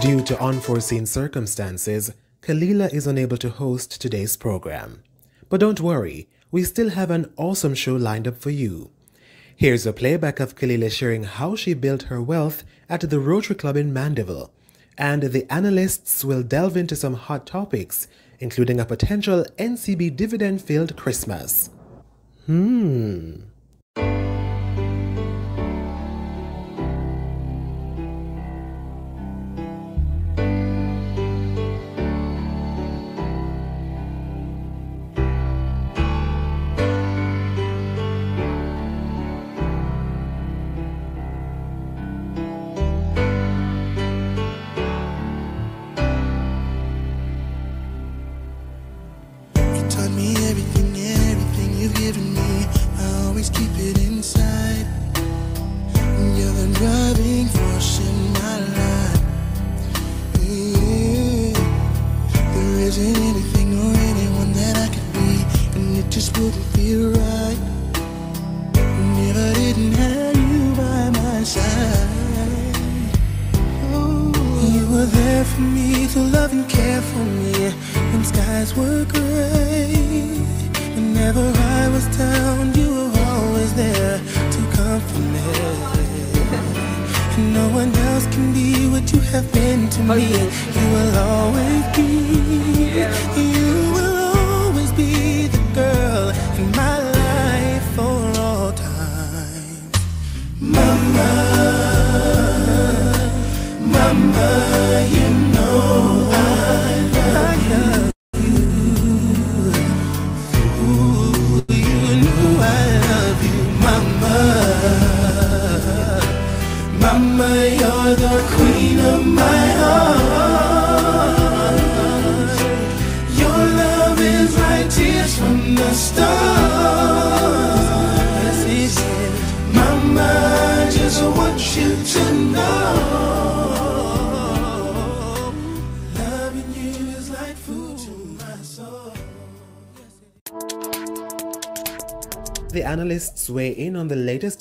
Due to unforeseen circumstances, Kalilah is unable to host today's program. But don't worry, we still have an awesome show lined up for you. Here's a playback of Kalilah sharing how she built her wealth at the Rotary Club in Mandeville. And the analysts will delve into some hot topics, including a potential NCB dividend filled Christmas. Hmm.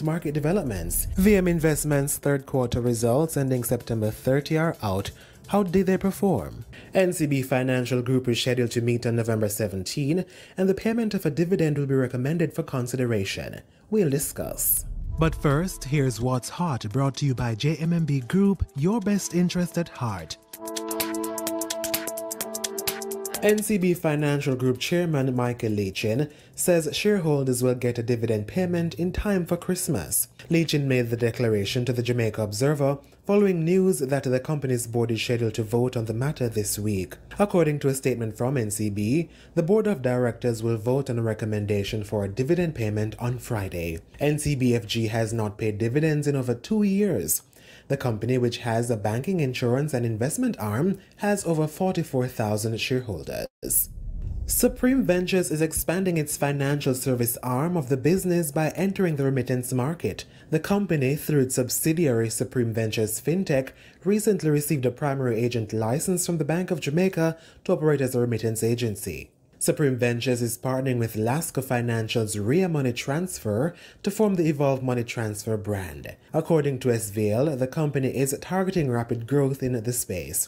Market developments. VM Investments' third quarter results ending September 30 are out. How did they perform? NCB Financial Group is scheduled to meet on November 17, and the payment of a dividend will be recommended for consideration. We'll discuss. But first, here's what's hot brought to you by JMMB Group, your best interest at heart. NCB Financial Group Chairman Michael Lee Chin says shareholders will get a dividend payment in time for Christmas. Lee Chin made the declaration to the Jamaica Observer following news that the company's board is scheduled to vote on the matter this week. According to a statement from NCB, the board of directors will vote on a recommendation for a dividend payment on Friday. NCBFG has not paid dividends in over two years. The company, which has a banking, insurance, and investment arm, has over 44,000 shareholders. Supreme Ventures is expanding its financial service arm of the business by entering the remittance market. The company, through its subsidiary Supreme Ventures FinTech, recently received a primary agent license from the Bank of Jamaica to operate as a remittance agency. Supreme Ventures is partnering with Lasco Financial's Ria Money Transfer to form the Evolve Money Transfer brand. According to SVL, the company is targeting rapid growth in the space.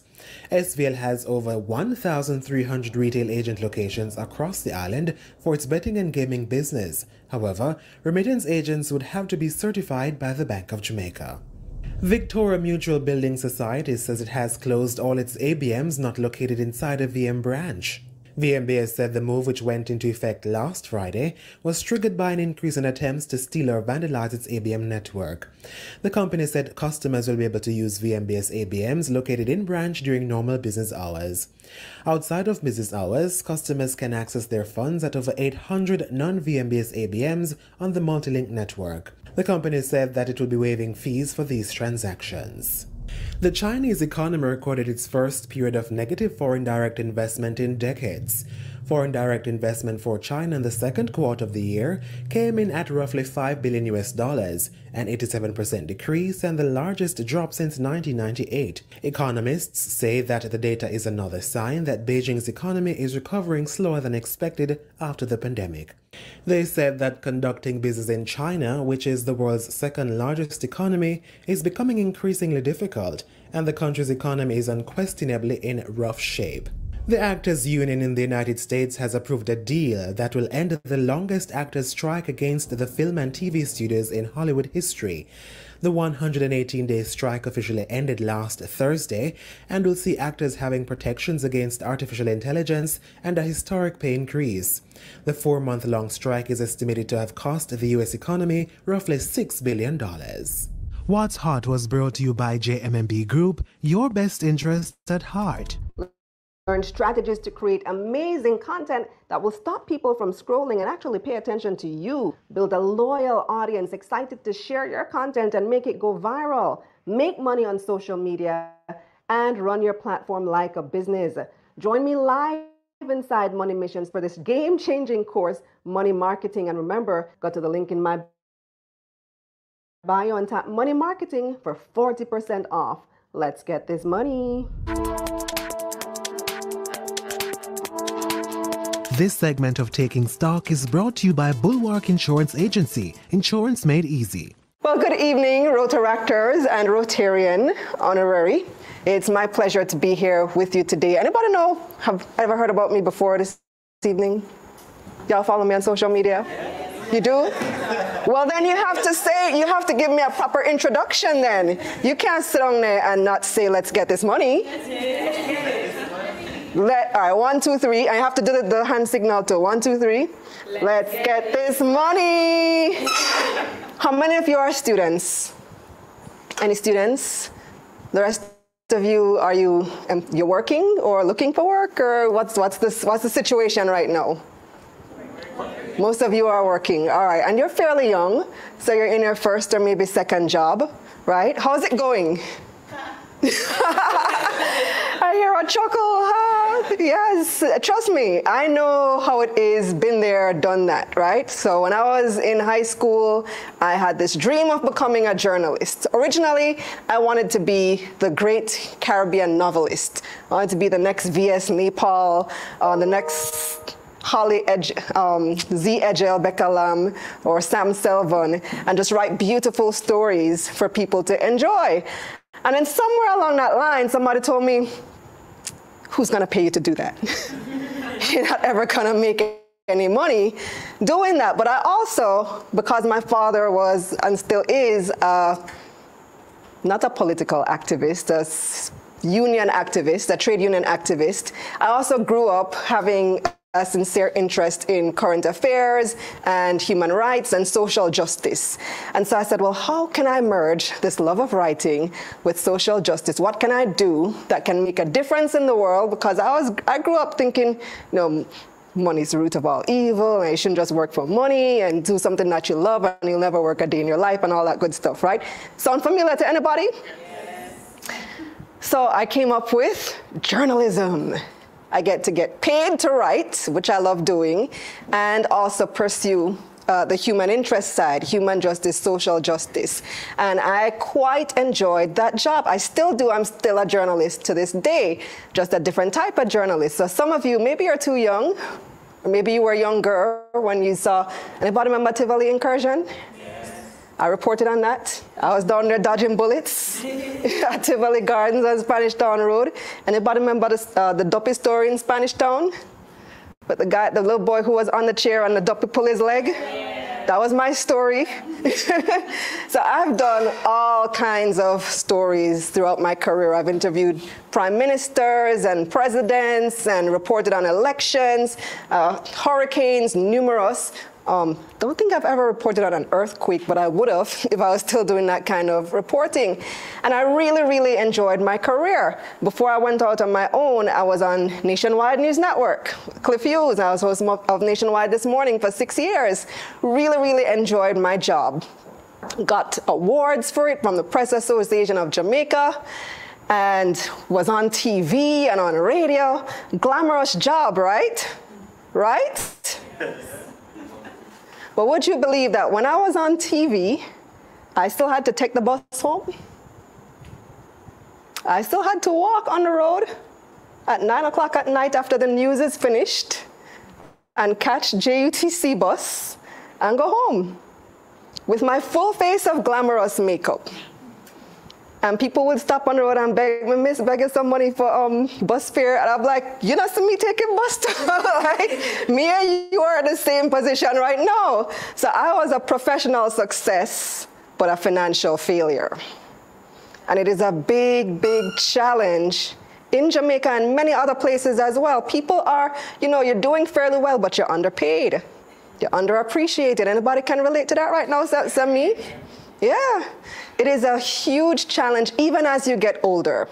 SVL has over 1,300 retail agent locations across the island for its betting and gaming business. However, remittance agents would have to be certified by the Bank of Jamaica. Victoria Mutual Building Society says it has closed all its ABMs not located inside a VM branch. VMBS said the move, which went into effect last Friday, was triggered by an increase in attempts to steal or vandalize its ABM network. The company said customers will be able to use VMBS ABMs located in branch during normal business hours. Outside of business hours, customers can access their funds at over 800 non-VMBS ABMs on the Multilink network. The company said that it will be waiving fees for these transactions. The Chinese economy recorded its first period of negative foreign direct investment in decades. Foreign direct investment for China in the second quarter of the year came in at roughly 5 billion US dollars, an 87% decrease and the largest drop since 1998. Economists say that the data is another sign that Beijing's economy is recovering slower than expected after the pandemic. They said that conducting business in China, which is the world's second largest economy, is becoming increasingly difficult, and the country's economy is unquestionably in rough shape. The Actors Union in the United States has approved a deal that will end the longest actors' strike against the film and TV studios in Hollywood history. The 118 day strike officially ended last Thursday and will see actors having protections against artificial intelligence and a historic pay increase. The four month long strike is estimated to have cost the U.S. economy roughly $6 billion. What's Hot was brought to you by JMMB Group, your best interests at heart. Learn strategies to create amazing content that will stop people from scrolling and actually pay attention to you. Build a loyal audience excited to share your content and make it go viral. Make money on social media and run your platform like a business. Join me live inside Money Missions for this game changing course, Money Marketing. And remember, go to the link in my bio and tap Money Marketing for 40% off. Let's get this money. This segment of Taking Stock is brought to you by Bulwark Insurance Agency, insurance made easy. Well, good evening, Rotaractors and Rotarian honorary. It's my pleasure to be here with you today. Anybody know, have ever heard about me before this evening? Y'all follow me on social media? You do? Well, then you have to say, you have to give me a proper introduction then. You can't sit on there and not say, let's get this money. Let, all right, one, two, three. I have to do the, the hand signal too. One, two, three. Let's, Let's get, get this money. How many of you are students? Any students? The rest of you, are you um, you working or looking for work or what's what's this what's the situation right now? Most of you are working. All right, and you're fairly young, so you're in your first or maybe second job, right? How's it going? I hear a chuckle. Yes, trust me, I know how it is, been there, done that, right? So when I was in high school, I had this dream of becoming a journalist. Originally, I wanted to be the great Caribbean novelist. I wanted to be the next V.S. Naipaul, uh, the next Holly Edge, um, Zee Edgell Beka Lamb or Sam Selvon and just write beautiful stories for people to enjoy. And then somewhere along that line, somebody told me, who's going to pay you to do that? You're not ever going to make any money doing that. But I also, because my father was and still is uh, not a political activist, a union activist, a trade union activist, I also grew up having a sincere interest in current affairs and human rights and social justice. And so I said, well, how can I merge this love of writing with social justice? What can I do that can make a difference in the world? Because I was, I grew up thinking, you know, money's the root of all evil, and you shouldn't just work for money and do something that you love, and you'll never work a day in your life, and all that good stuff, right? Sound familiar to anybody? Yes. So I came up with journalism. I get to get paid to write, which I love doing, and also pursue uh, the human interest side, human justice, social justice. And I quite enjoyed that job. I still do. I'm still a journalist to this day, just a different type of journalist. So some of you, maybe you're too young, or maybe you were younger when you saw, anybody remember Tivoli incursion? I reported on that. I was down there dodging bullets at Tivoli Gardens on Spanish Town Road. Anybody remember the, uh, the Duppy story in Spanish Town? But the guy, the little boy who was on the chair and the Duppy pulled his leg? That was my story. so I've done all kinds of stories throughout my career. I've interviewed prime ministers and presidents and reported on elections, uh, hurricanes, numerous. Um, don't think I've ever reported on an earthquake, but I would have if I was still doing that kind of reporting. And I really, really enjoyed my career. Before I went out on my own, I was on Nationwide News Network, Cliff Hughes. I was host of Nationwide this morning for six years. Really, really enjoyed my job. Got awards for it from the Press Association of Jamaica and was on TV and on radio. Glamorous job, right? right? But would you believe that when I was on TV, I still had to take the bus home? I still had to walk on the road at 9 o'clock at night after the news is finished and catch JUTC bus and go home with my full face of glamorous makeup. And people would stop on the road and beg me, miss, begging some money for um, bus fare. And I'm like, you not see me taking bus like, Me and you are in the same position right now. So I was a professional success, but a financial failure. And it is a big, big challenge in Jamaica and many other places as well. People are, you know, you're doing fairly well, but you're underpaid. You're underappreciated. Anybody can relate to that right now? That me? Yeah. It is a huge challenge even as you get older.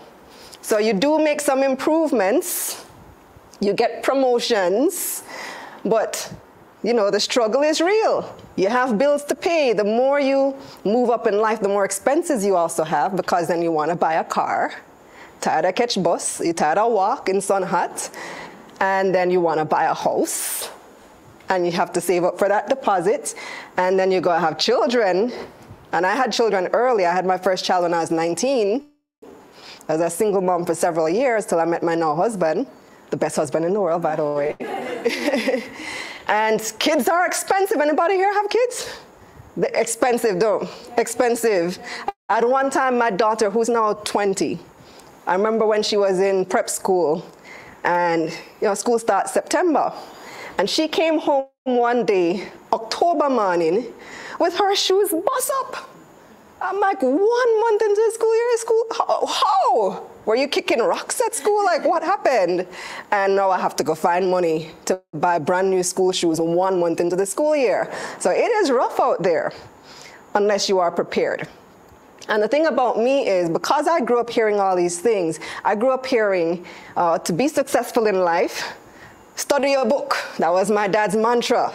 So you do make some improvements, you get promotions, but you know, the struggle is real. You have bills to pay. The more you move up in life, the more expenses you also have because then you want to buy a car. Tired of catch bus, you tired of walk in sun hut, and then you want to buy a house, and you have to save up for that deposit, and then you go have children, and I had children early. I had my first child when I was 19. I was a single mom for several years till I met my now husband, the best husband in the world, by the way. and kids are expensive. Anybody here have kids? They're expensive, though. Expensive. At one time, my daughter, who's now 20, I remember when she was in prep school, and you know, school starts September. And she came home one day, October morning, with her shoes bust up. I'm like, one month into the school year, school, how, how? Were you kicking rocks at school? Like, what happened? And now I have to go find money to buy brand new school shoes one month into the school year. So it is rough out there unless you are prepared. And the thing about me is because I grew up hearing all these things, I grew up hearing uh, to be successful in life, study a book. That was my dad's mantra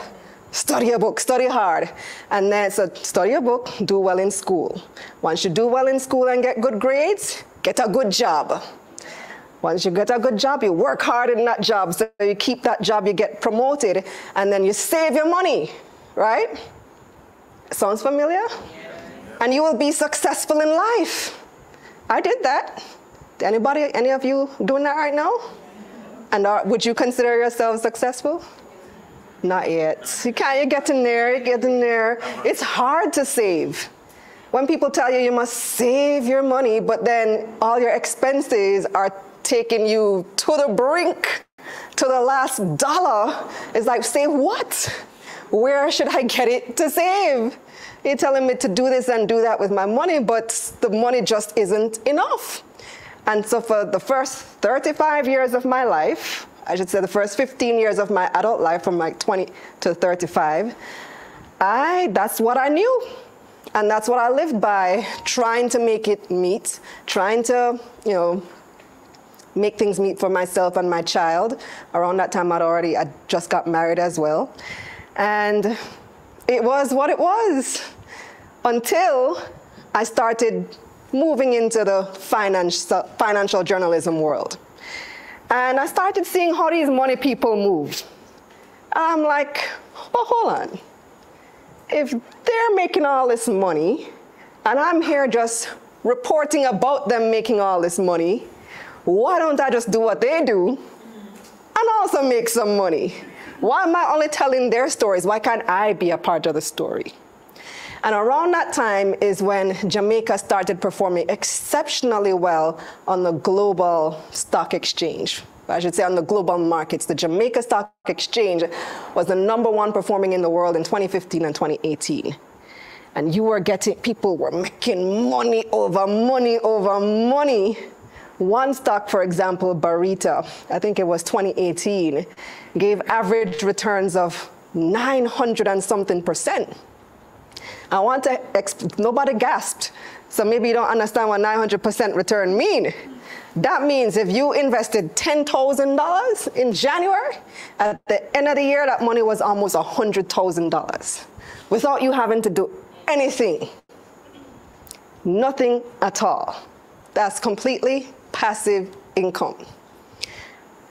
study a book, study hard. And then, so study a book, do well in school. Once you do well in school and get good grades, get a good job. Once you get a good job, you work hard in that job. So you keep that job, you get promoted, and then you save your money, right? Sounds familiar? And you will be successful in life. I did that. Anybody, any of you doing that right now? And are, would you consider yourself successful? Not yet. You can't, you're getting there, you're getting there. It's hard to save. When people tell you you must save your money, but then all your expenses are taking you to the brink, to the last dollar, it's like, save what? Where should I get it to save? You're telling me to do this and do that with my money, but the money just isn't enough. And so for the first 35 years of my life, I should say the first 15 years of my adult life from like 20 to 35, I, that's what I knew. And that's what I lived by, trying to make it meet, trying to, you know, make things meet for myself and my child. Around that time, I'd already, I just got married as well. And it was what it was until I started moving into the financial journalism world. And I started seeing how these money people moved. I'm like, well, hold on. If they're making all this money, and I'm here just reporting about them making all this money, why don't I just do what they do and also make some money? Why am I only telling their stories? Why can't I be a part of the story? And around that time is when Jamaica started performing exceptionally well on the global stock exchange. I should say on the global markets. The Jamaica Stock Exchange was the number one performing in the world in 2015 and 2018. And you were getting, people were making money over money over money. One stock, for example, Barita, I think it was 2018, gave average returns of 900 and something percent. I want to, nobody gasped. So maybe you don't understand what 900% return mean. That means if you invested $10,000 in January, at the end of the year, that money was almost $100,000 without you having to do anything. Nothing at all. That's completely passive income.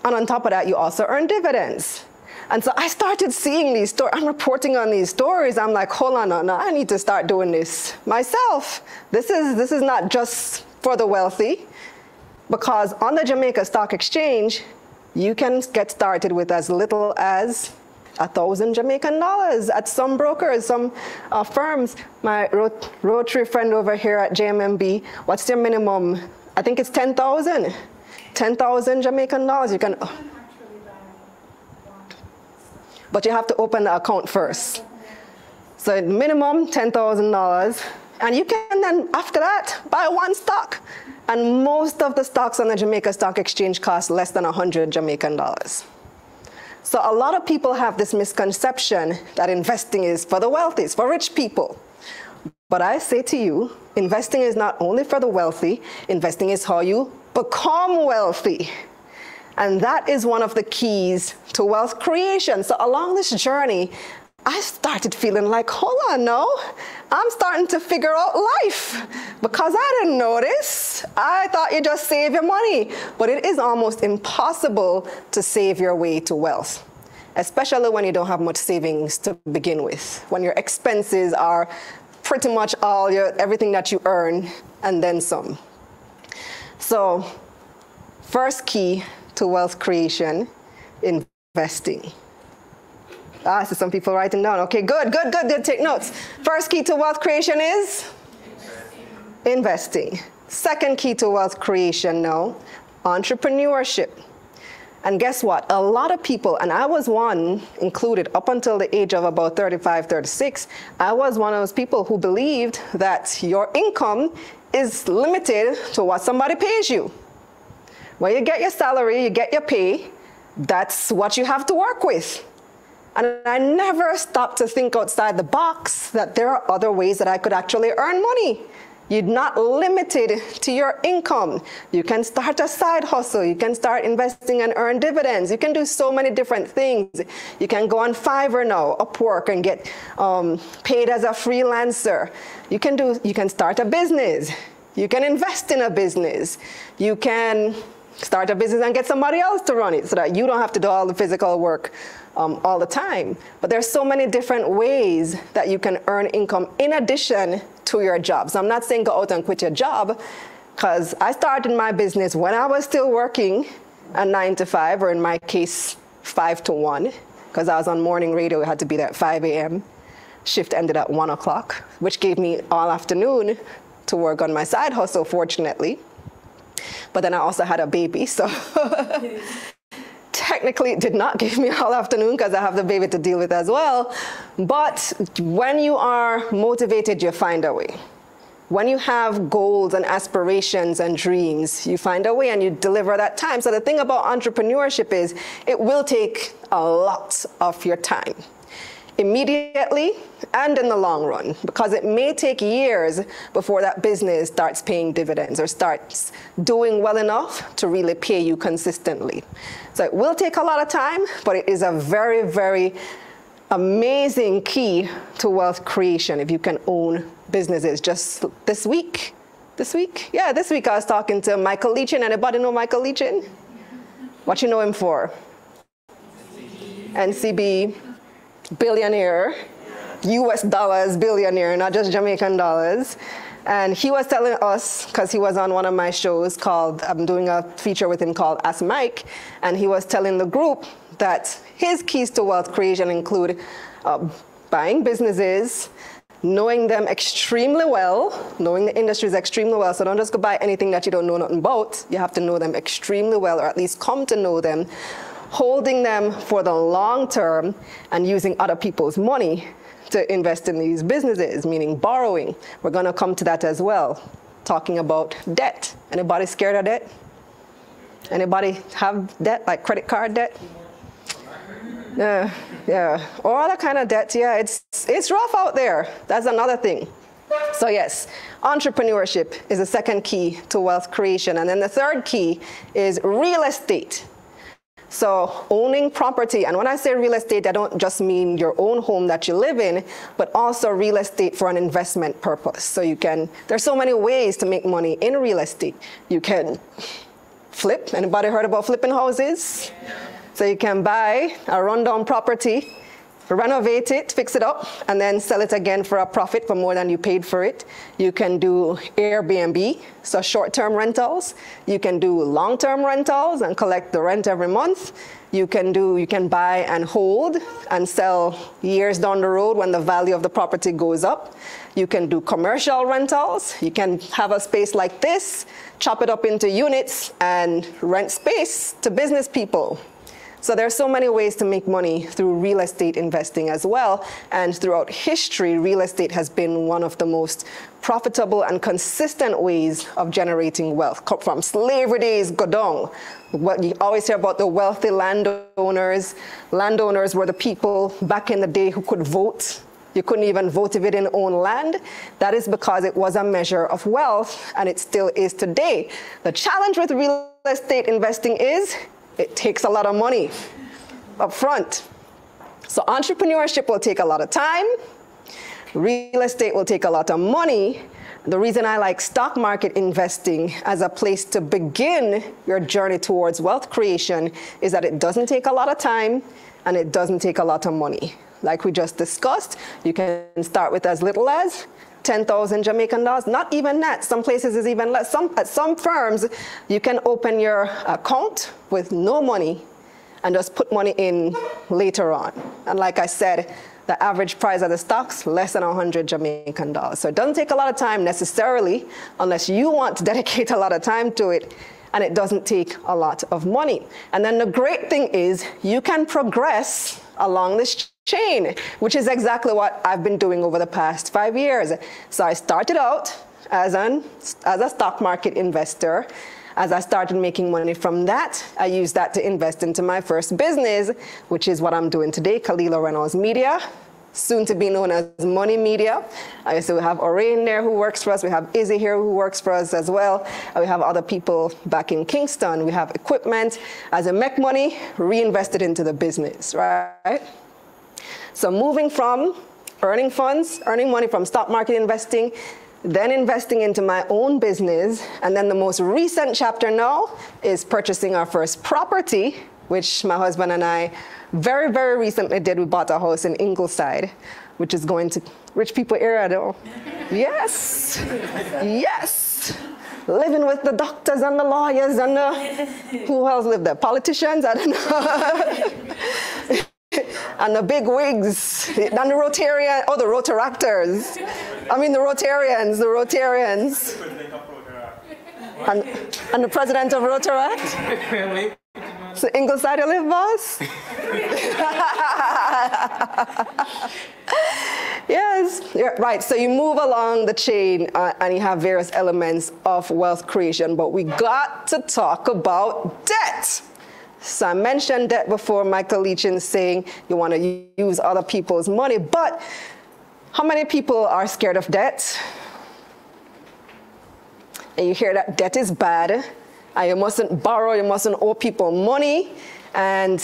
And on top of that, you also earn dividends. And so I started seeing these stories. I'm reporting on these stories. I'm like, hold on, no, no, I need to start doing this myself. This is, this is not just for the wealthy, because on the Jamaica Stock Exchange, you can get started with as little as a thousand Jamaican dollars at some brokers, some uh, firms. My rot Rotary friend over here at JMMB, what's their minimum? I think it's 10,000. 10,000 Jamaican dollars. You can. But you have to open the account first. So minimum $10,000. And you can then, after that, buy one stock. And most of the stocks on the Jamaica Stock Exchange cost less than 100 Jamaican dollars. So a lot of people have this misconception that investing is for the wealthy, it's for rich people. But I say to you, investing is not only for the wealthy, investing is how you become wealthy. And that is one of the keys to wealth creation. So along this journey, I started feeling like, hold on, no, I'm starting to figure out life because I didn't notice. I thought you just save your money, but it is almost impossible to save your way to wealth, especially when you don't have much savings to begin with, when your expenses are pretty much all your everything that you earn and then some. So, first key to wealth creation, investing. Ah, so some people writing down. Okay, good, good, good, good. Take notes. First key to wealth creation is investing. Second key to wealth creation now, entrepreneurship. And guess what? A lot of people, and I was one included up until the age of about 35, 36, I was one of those people who believed that your income is limited to what somebody pays you. When you get your salary, you get your pay, that's what you have to work with. And I never stopped to think outside the box that there are other ways that I could actually earn money. You're not limited to your income. You can start a side hustle. You can start investing and earn dividends. You can do so many different things. You can go on Fiverr now, Upwork, and get um, paid as a freelancer. You can do. You can start a business. You can invest in a business. You can start a business and get somebody else to run it so that you don't have to do all the physical work um, all the time. But there's so many different ways that you can earn income in addition to your job. So I'm not saying go out and quit your job, because I started my business when I was still working a nine to five, or in my case, five to one, because I was on morning radio, it had to be there at 5 a.m. Shift ended at one o'clock, which gave me all afternoon to work on my side hustle, fortunately. But then I also had a baby, so technically it did not give me all afternoon because I have the baby to deal with as well. But when you are motivated, you find a way. When you have goals and aspirations and dreams, you find a way and you deliver that time. So the thing about entrepreneurship is it will take a lot of your time immediately and in the long run because it may take years before that business starts paying dividends or starts doing well enough to really pay you consistently. So it will take a lot of time, but it is a very, very amazing key to wealth creation if you can own businesses. Just this week, this week, yeah, this week I was talking to Michael Lee Chin. Anybody know Michael Lee Chin? What you know him for? NCB billionaire, US dollars billionaire, not just Jamaican dollars. And he was telling us, because he was on one of my shows called, I'm doing a feature with him called Ask Mike, and he was telling the group that his keys to wealth creation include uh, buying businesses, knowing them extremely well, knowing the industries extremely well. So don't just go buy anything that you don't know nothing about. You have to know them extremely well, or at least come to know them holding them for the long term and using other people's money to invest in these businesses, meaning borrowing. We're going to come to that as well, talking about debt. Anybody scared of debt? Anybody have debt, like credit card debt? Yeah, yeah, or other kind of debt. Yeah, it's it's rough out there. That's another thing. So yes, entrepreneurship is the second key to wealth creation, and then the third key is real estate. So owning property, and when I say real estate, I don't just mean your own home that you live in, but also real estate for an investment purpose. So you can, there's so many ways to make money in real estate. You can flip. Anybody heard about flipping houses? So you can buy a rundown property renovate it, fix it up, and then sell it again for a profit for more than you paid for it. You can do Airbnb, so short-term rentals. You can do long-term rentals and collect the rent every month. You can do, you can buy and hold and sell years down the road when the value of the property goes up. You can do commercial rentals. You can have a space like this, chop it up into units and rent space to business people. So there are so many ways to make money through real estate investing as well. And throughout history, real estate has been one of the most profitable and consistent ways of generating wealth. From slavery days, Godong. What you always hear about the wealthy landowners. Landowners were the people back in the day who could vote. You couldn't even vote if you didn't own land. That is because it was a measure of wealth, and it still is today. The challenge with real estate investing is it takes a lot of money up front. So entrepreneurship will take a lot of time. Real estate will take a lot of money. The reason I like stock market investing as a place to begin your journey towards wealth creation is that it doesn't take a lot of time and it doesn't take a lot of money. Like we just discussed, you can start with as little as 10,000 Jamaican dollars. Not even that. Some places is even less. Some, at some firms, you can open your account with no money and just put money in later on. And like I said, the average price of the stocks, less than 100 Jamaican dollars. So it doesn't take a lot of time necessarily, unless you want to dedicate a lot of time to it, and it doesn't take a lot of money. And then the great thing is you can progress along this chain, which is exactly what I've been doing over the past five years. So I started out as, an, as a stock market investor. As I started making money from that, I used that to invest into my first business, which is what I'm doing today, Kalilah Reynolds Media, soon to be known as Money Media. So we have Orain there who works for us. We have Izzy here who works for us as well. We have other people back in Kingston. We have equipment. As I make money, reinvested into the business, right? So moving from earning funds, earning money from stock market investing, then investing into my own business, and then the most recent chapter now is purchasing our first property, which my husband and I very, very recently did. We bought a house in Ingleside, which is going to rich people area though. yes, yes. Living with the doctors and the lawyers and the, who else live there? Politicians? I don't know. and the big wigs, and the Rotarian, oh, the Rotaractors. I mean, the Rotarians, the Rotarians. And, and the president of Rotaract? So Ingleside you live, boss? yes, yeah, right. So you move along the chain uh, and you have various elements of wealth creation, but we got to talk about debt. So I mentioned debt before, Michael Lee Chin saying you want to use other people's money, but how many people are scared of debt? And you hear that debt is bad, and you mustn't borrow, you mustn't owe people money, and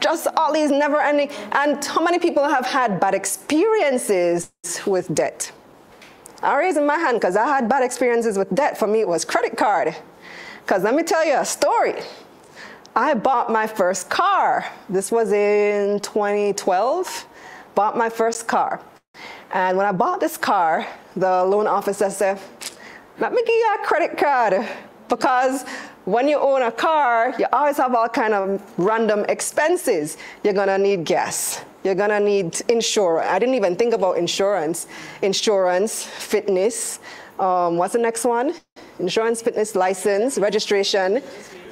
just all these never ending. And how many people have had bad experiences with debt? I'm raising my hand because I had bad experiences with debt. For me, it was credit card. Because let me tell you a story. I bought my first car. This was in 2012. Bought my first car. And when I bought this car, the loan officer said, let me give you a credit card because when you own a car, you always have all kind of random expenses. You're gonna need gas. You're gonna need insurance. I didn't even think about insurance. Insurance, fitness. Um, what's the next one? Insurance, fitness, license, registration.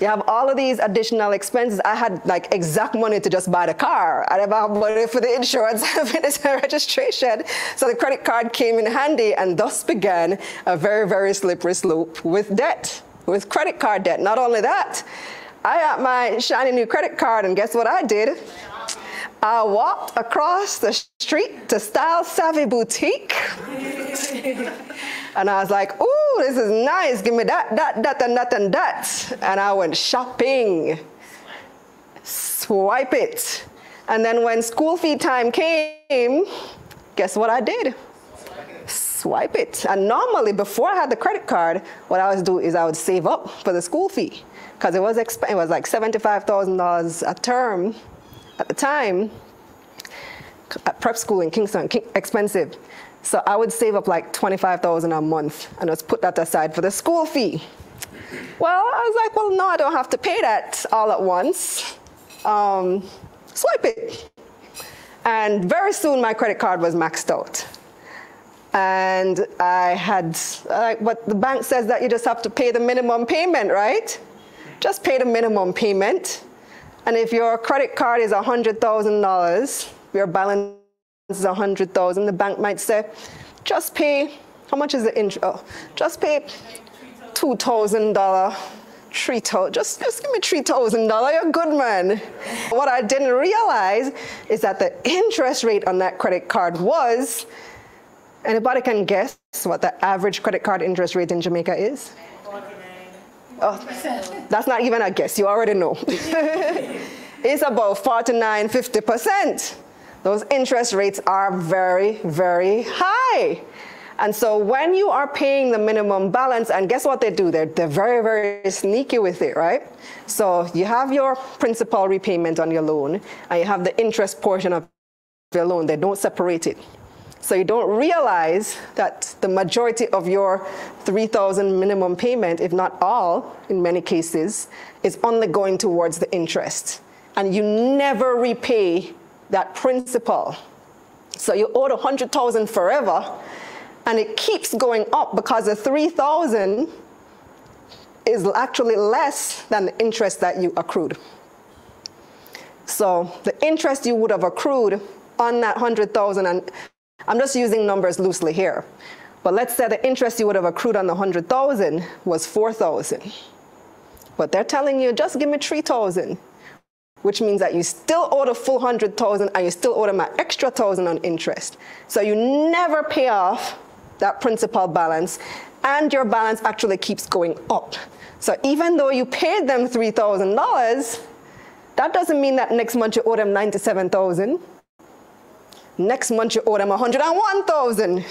You have all of these additional expenses. I had like exact money to just buy the car. I didn't have money for the insurance and registration. So the credit card came in handy and thus began a very, very slippery slope with debt, with credit card debt. Not only that, I got my shiny new credit card and guess what I did? I walked across the street to Style Savvy Boutique. and I was like, ooh, this is nice. Give me that, that, that, and that, and that. And I went shopping. Swipe it. And then when school fee time came, guess what I did? swipe it. And normally, before I had the credit card, what I would do is I would save up for the school fee because it was exp- it was like seventy-five thousand dollars a term at the time. Prep school in Kingston, expensive. So I would save up like twenty-five thousand a month and just put that aside for the school fee. Well, I was like, well, no, I don't have to pay that all at once. Um, swipe it. And very soon my credit card was maxed out. And I had, like what the bank says that you just have to pay the minimum payment, right? Just pay the minimum payment. And if your credit card is $100,000, your balance is 100,000, the bank might say, just pay, how much is the interest? Oh, just pay $2,000 three thousand. Just, just give me three thousand dollar. You're a good man. What I didn't realize is that the interest rate on that credit card was. Anybody can guess what the average credit card interest rate in Jamaica is? 49. Oh, that's not even a guess. You already know. it's about 49, 50 percent. Those interest rates are very, very high. And so when you are paying the minimum balance, and guess what they do? They're, they're very, very sneaky with it, right? So you have your principal repayment on your loan, and you have the interest portion of your loan. They don't separate it. So you don't realize that the majority of your 3,000 minimum payment, if not all, in many cases, is only going towards the interest. And you never repay that principal. So you owe 100,000 forever, and it keeps going up because the 3,000 is actually less than the interest that you accrued. So the interest you would have accrued on that 100,000 and I'm just using numbers loosely here. But let's say the interest you would have accrued on the 100,000 was 4,000. But they're telling you just give me 3,000, which means that you still owe the full 100,000 and you still owe them an extra 1,000 on interest. So you never pay off that principal balance, and your balance actually keeps going up. So even though you paid them $3,000, that doesn't mean that next month you owe them 97,000. Next month you owe them 101,000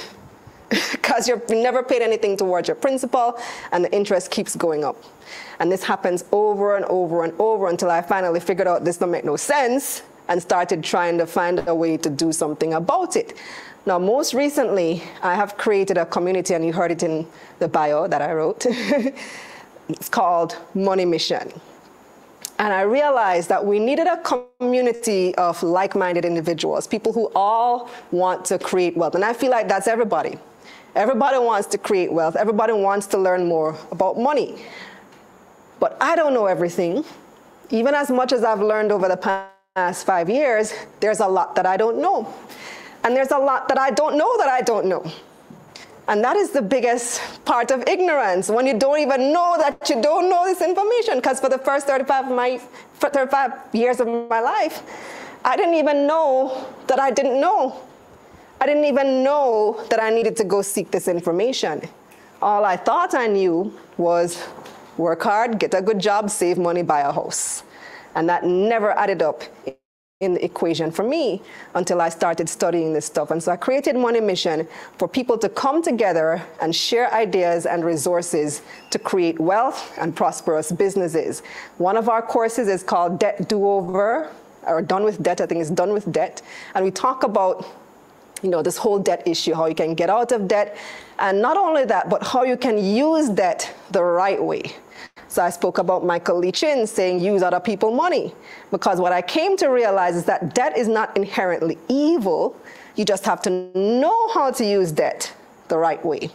because you've never paid anything towards your principal and the interest keeps going up. And this happens over and over and over until I finally figured out this don't make no sense and started trying to find a way to do something about it. Now, most recently, I have created a community, and you heard it in the bio that I wrote. it's called Money Mission. And I realized that we needed a community of like minded individuals, people who all want to create wealth. And I feel like that's everybody. Everybody wants to create wealth, everybody wants to learn more about money. But I don't know everything. Even as much as I've learned over the past five years, there's a lot that I don't know. And there's a lot that I don't know that I don't know. And that is the biggest part of ignorance, when you don't even know that you don't know this information. Because for the first 35, my, 35 years of my life, I didn't even know that I didn't know. I didn't even know that I needed to go seek this information. All I thought I knew was work hard, get a good job, save money, buy a house. And that never added up in the equation for me until I started studying this stuff. And so I created Money Mission for people to come together and share ideas and resources to create wealth and prosperous businesses. One of our courses is called Debt Do Over, or Done with Debt. I think it's Done with Debt. And we talk about you know, this whole debt issue, how you can get out of debt, and not only that, but how you can use debt the right way. So I spoke about Michael Lee Chin saying use other people's money. Because what I came to realize is that debt is not inherently evil. You just have to know how to use debt the right way.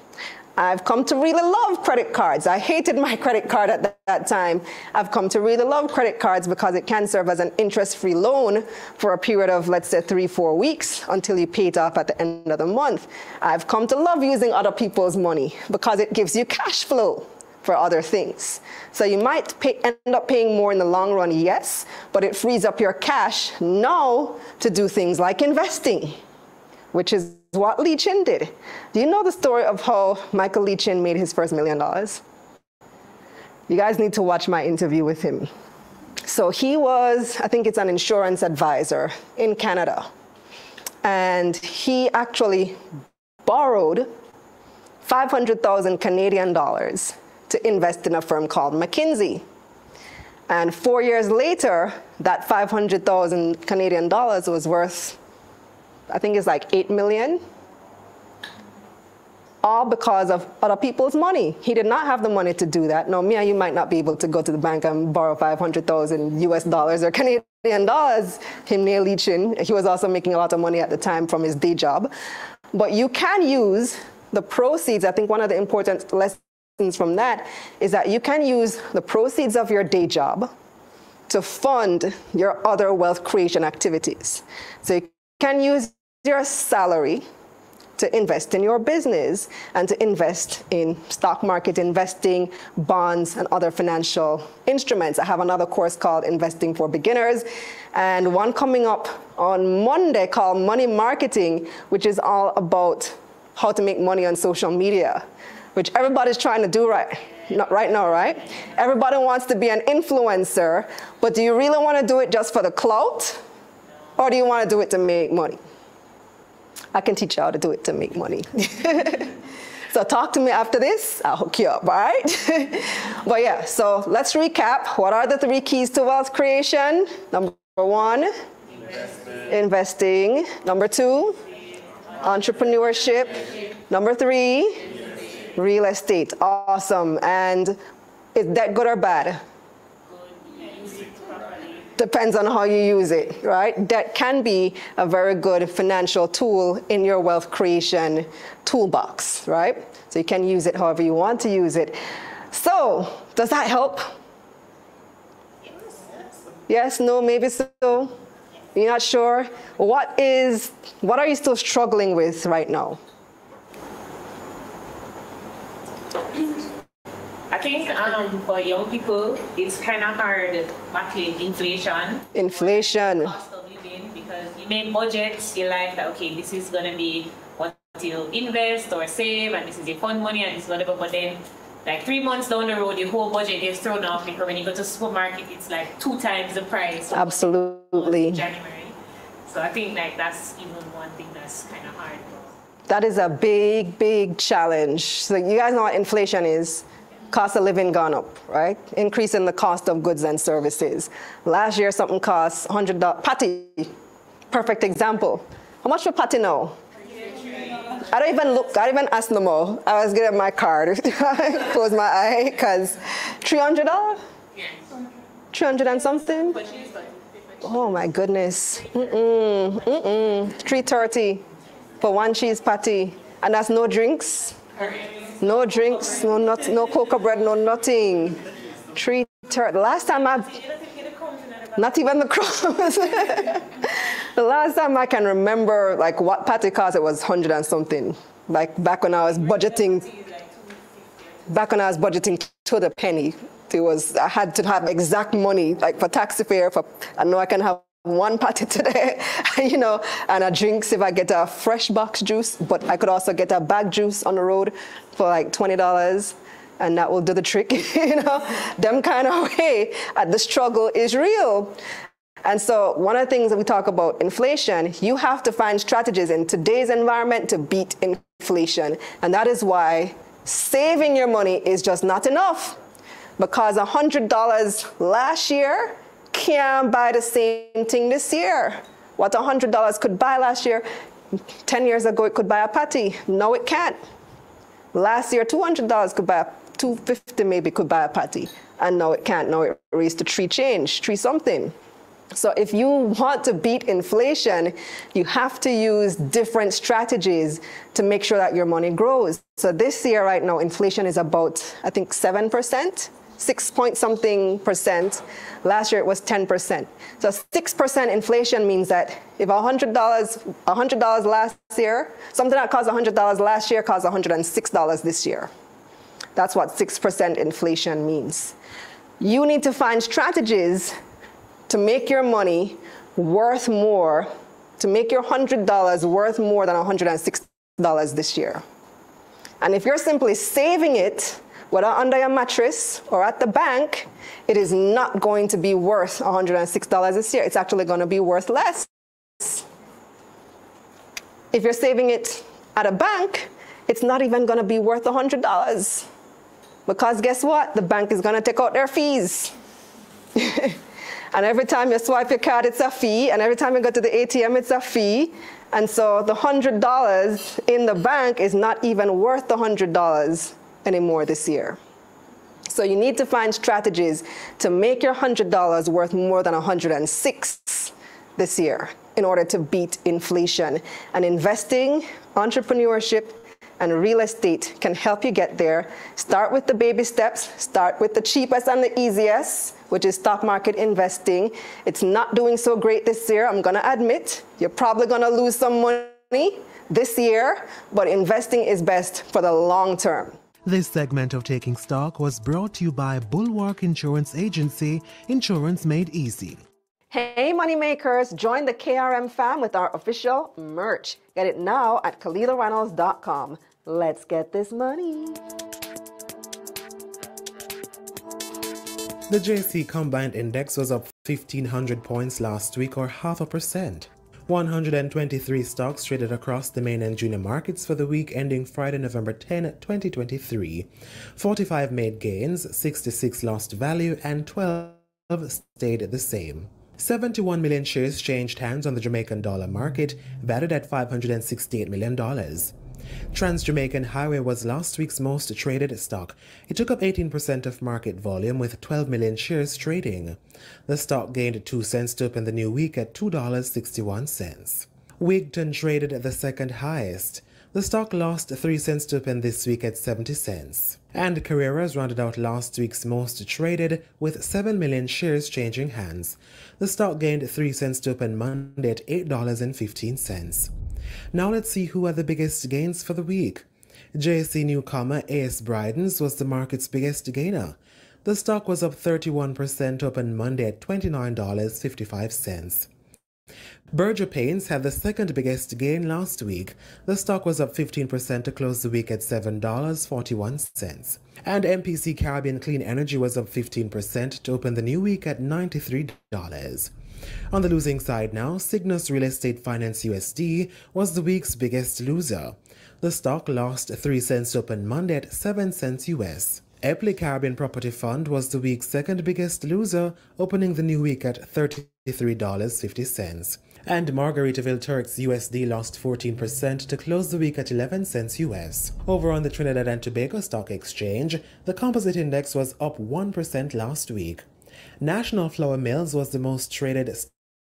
I've come to really love credit cards. I hated my credit card at that, that time. I've come to really love credit cards because it can serve as an interest free loan for a period of, let's say, three, four weeks until you pay it off at the end of the month. I've come to love using other people's money because it gives you cash flow for other things. So you might pay, end up paying more in the long run, yes, but it frees up your cash now to do things like investing, which is what Lee Chin did. Do you know the story of how Michael Lee Chin made his first million dollars? You guys need to watch my interview with him. So he was, I think it's an insurance advisor in Canada. And he actually borrowed 500,000 Canadian dollars to invest in a firm called Mackenzie. And four years later, that 500,000 Canadian dollars was worth, I think it's like 8 million all because of other people's money. He did not have the money to do that. Now, me and you might not be able to go to the bank and borrow 500,000 US dollars or Canadian dollars. Him near leeching. He was also making a lot of money at the time from his day job. But you can use the proceeds. I think one of the important lessons from that is that you can use the proceeds of your day job to fund your other wealth creation activities. So you can use your salary to invest in your business and to invest in stock market investing, bonds, and other financial instruments. I have another course called Investing for Beginners, and one coming up on Monday called Money Marketing, which is all about how to make money on social media, which everybody's trying to do right. Not right now, right? Everybody wants to be an influencer, but do you really want to do it just for the clout? Or do you want to do it to make money? I can teach you how to do it to make money. so talk to me after this. I'll hook you up, all right? but yeah, so let's recap. What are the three keys to wealth creation? Number one, Investment. investing. Number two, entrepreneurship. Number three, real estate. Awesome. And is that good or bad? depends on how you use it, right? That can be a very good financial tool in your wealth creation toolbox, right? So you can use it however you want to use it. So, does that help? Yes, no, maybe so. You're not sure? What is, what are you still struggling with right now? Think um, for young people, it's kind of hard battling inflation. Inflation. Cost of living because you make budgets, you like that, okay, this is going to be what you invest or save, and this is your fund money, and this is whatever, but then like three months down the road, your whole budget gets thrown off because when you go to supermarket, it's like two times the price. Absolutely. January. So I think like that's even one thing that's kind of hard. That is a big, big challenge. So you guys know what inflation is cost of living gone up, right? Increase in the cost of goods and services. Last year, something cost $100. Patty, perfect example. How much for patty now? I don't even look, I don't even ask no more. I was getting my card, close my eye, because $300? 300 and something? Oh my goodness. Mm-mm, mm-mm. 330 for one cheese patty. And that's no drinks. No drinks, no not, no cocoa bread, no nothing. Three thirty. Last time I, not even the crumbs. the last time I can remember, like what patty cost, it was hundred and something. Like back when I was budgeting. Back when I was budgeting to the penny, it was I had to have exact money, like for taxi fare. For I know I can have one patty today, you know, and a drinks if I get a fresh box juice, but I could also get a bag juice on the road for like $20 and that will do the trick, you know, them kind of way. Uh, the struggle is real. And so one of the things that we talk about inflation, you have to find strategies in today's environment to beat inflation. And that is why saving your money is just not enough. Because $100 last year can't buy the same thing this year. What $100 could buy last year, 10 years ago it could buy a patty. No, it can't. Last year, $200 could buy a 250 maybe could buy a patty. And now it can't. Now it raised to three change, three something. So if you want to beat inflation, you have to use different strategies to make sure that your money grows. So this year right now, inflation is about, I think, 7% six point something percent. Last year it was 10%. So 6% inflation means that if $100, $100 last year, something that cost $100 last year costs $106 this year. That's what 6% inflation means. You need to find strategies to make your money worth more, to make your $100 worth more than $106 this year. And if you're simply saving it whether under your mattress or at the bank, it is not going to be worth $106 this year. It's actually going to be worth less. If you're saving it at a bank, it's not even going to be worth $100. Because guess what? The bank is going to take out their fees. and every time you swipe your card, it's a fee. And every time you go to the ATM, it's a fee. And so the $100 in the bank is not even worth the $100 anymore this year. So you need to find strategies to make your $100 worth more than 106 this year in order to beat inflation. And investing, entrepreneurship, and real estate can help you get there. Start with the baby steps, start with the cheapest and the easiest, which is stock market investing. It's not doing so great this year, I'm gonna admit. You're probably gonna lose some money this year, but investing is best for the long term. This segment of Taking Stock was brought to you by Bulwark Insurance Agency, Insurance Made Easy. Hey, moneymakers, join the KRM fam with our official merch. Get it now at KalilahReynolds.com. Let's get this money. The JSE Combined Index was up 1,500 points last week or half a percent. 123 stocks traded across the main and junior markets for the week ending Friday, November 10, 2023. 45 made gains, 66 lost value, and 12 stayed the same. 71 million shares changed hands on the Jamaican dollar market, valued at $568 million. Trans Jamaican Highway was last week's most traded stock. It took up 18% of market volume with 12 million shares trading. The stock gained 2 cents to open the new week at $2.61. Wigton traded the second highest. The stock lost 3 cents to open this week at 70 cents. And Carreras rounded out last week's most traded with 7 million shares changing hands. The stock gained 3 cents to open Monday at $8.15. Now let's see who are the biggest gains for the week. JSE newcomer AS Brydens was the market's biggest gainer. The stock was up 31% to open Monday at $29.55. Berger Paints had the second biggest gain last week. The stock was up 15% to close the week at $7.41. And MPC Caribbean Clean Energy was up 15% to open the new week at $93. On the losing side now, Sygnus Real Estate Finance USD was the week's biggest loser. The stock lost 3 cents to open Monday at 7 cents US. Eppley Caribbean Property Fund was the week's second biggest loser, opening the new week at $33.50. And Margaritaville Turks USD lost 14% to close the week at 11 cents US. Over on the Trinidad and Tobago Stock Exchange, the composite index was up 1% last week. National Flour Mills was the most traded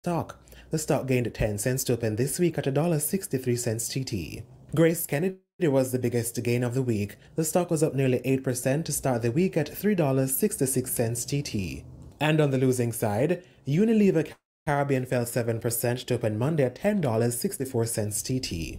stock. The stock gained 10 cents to open this week at $1.63 TT. Grace Kennedy was the biggest gain of the week. The stock was up nearly 8% to start the week at $3.66 TT. And on the losing side, Unilever Caribbean fell 7% to open Monday at $10.64 TT.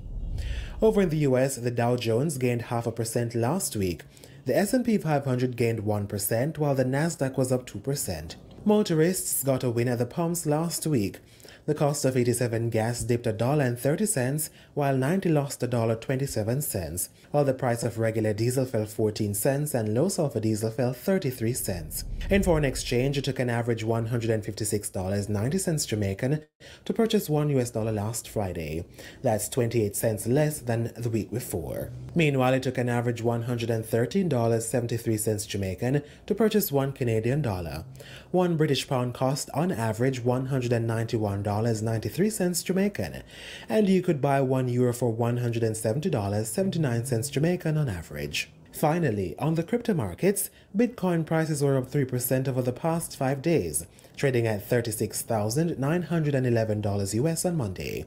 Over in the US, the Dow Jones gained half a percent last week. The S&P 500 gained 1% while the Nasdaq was up 2%. Motorists got a win at the pumps last week. The cost of 87 gas dipped a dollar and 30 cents, while 90 lost a dollar 27 cents, while the price of regular diesel fell 14 cents and low sulfur diesel fell 33 cents. In foreign exchange, it took an average $156.90 Jamaican to purchase 1 US dollar last Friday. That's 28 cents less than the week before. Meanwhile, it took an average $113.73 Jamaican to purchase 1 Canadian dollar. 1 British pound cost on average $191.93 Jamaican, and you could buy 1 euro for $170.79 Jamaican on average. Finally, on the crypto markets, Bitcoin prices were up 3% over the past five days, trading at $36,911 US on Monday,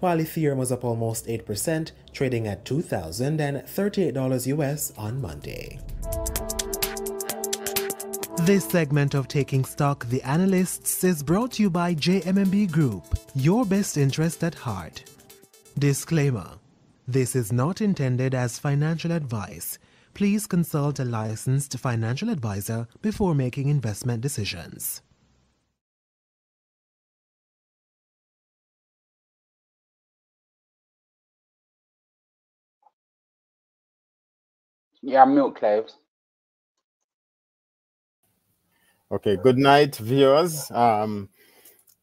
while Ethereum was up almost 8%, trading at $2,038 US on Monday. This segment of Taking Stock, The Analysts, is brought to you by JMMB Group, your best interest at heart. Disclaimer This is not intended as financial advice. Please consult a licensed financial advisor before making investment decisions. Yeah, milk claves. Okay, good night, viewers. Um,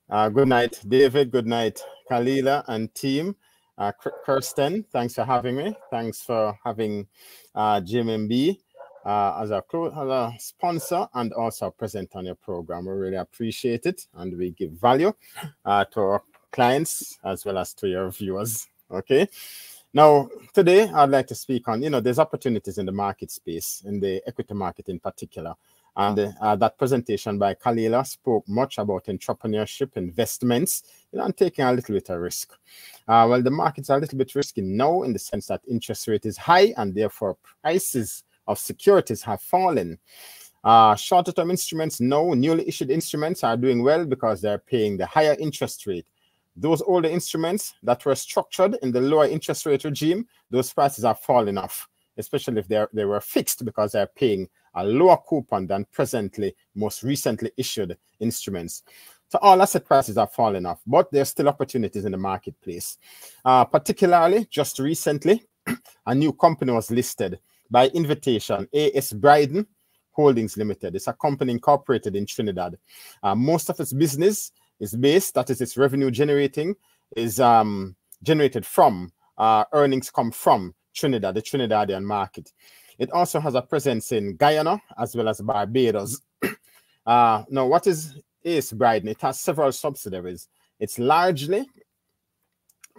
uh, good night, David. Good night, Kalilah and team. Uh, Kirsten, thanks for having me. Thanks for having uh, JMMB uh, as, a, as a sponsor and also present on your program. We really appreciate it and we give value uh, to our clients as well as to your viewers. Okay. Now, today I'd like to speak on, you know, there's opportunities in the market space, in the equity market in particular. And uh, that presentation by Kalilah spoke much about entrepreneurship, investments, you know, and taking a little bit of risk. Uh, well, the markets are a little bit risky now in the sense that interest rate is high and therefore prices of securities have fallen. Uh, shorter term instruments, no, newly issued instruments are doing well because they're paying the higher interest rate. Those older instruments that were structured in the lower interest rate regime, those prices are falling off, especially if they they were fixed because they're paying a lower coupon than presently most recently issued instruments. So all asset prices are falling off, but there's still opportunities in the marketplace. Uh, particularly, just recently, a new company was listed by invitation, AS Bryden Holdings Limited. It's a company incorporated in Trinidad. Uh, most of its business is based, that is its revenue generating, is um, generated from, uh, earnings come from Trinidad, the Trinidadian market. It also has a presence in Guyana as well as Barbados. uh, now, what is AS Bryden? It has several subsidiaries. It's largely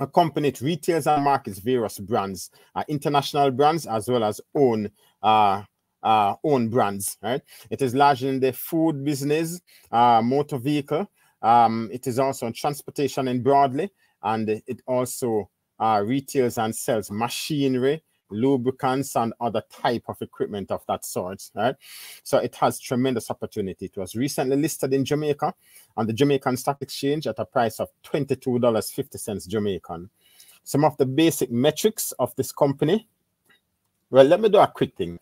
a company that retails and markets various brands, uh, international brands as well as own uh, uh, own brands. Right? It is largely in the food business, uh, motor vehicle. Um, it is also in transportation and broadly, and it also uh, retails and sells machinery, lubricants and other type of equipment of that sort right? So it has tremendous opportunity. It was recently listed in jamaica on the jamaican stock exchange at a price of $22.50 jamaican. Some of the basic metrics of this company. Well let me do a quick thing.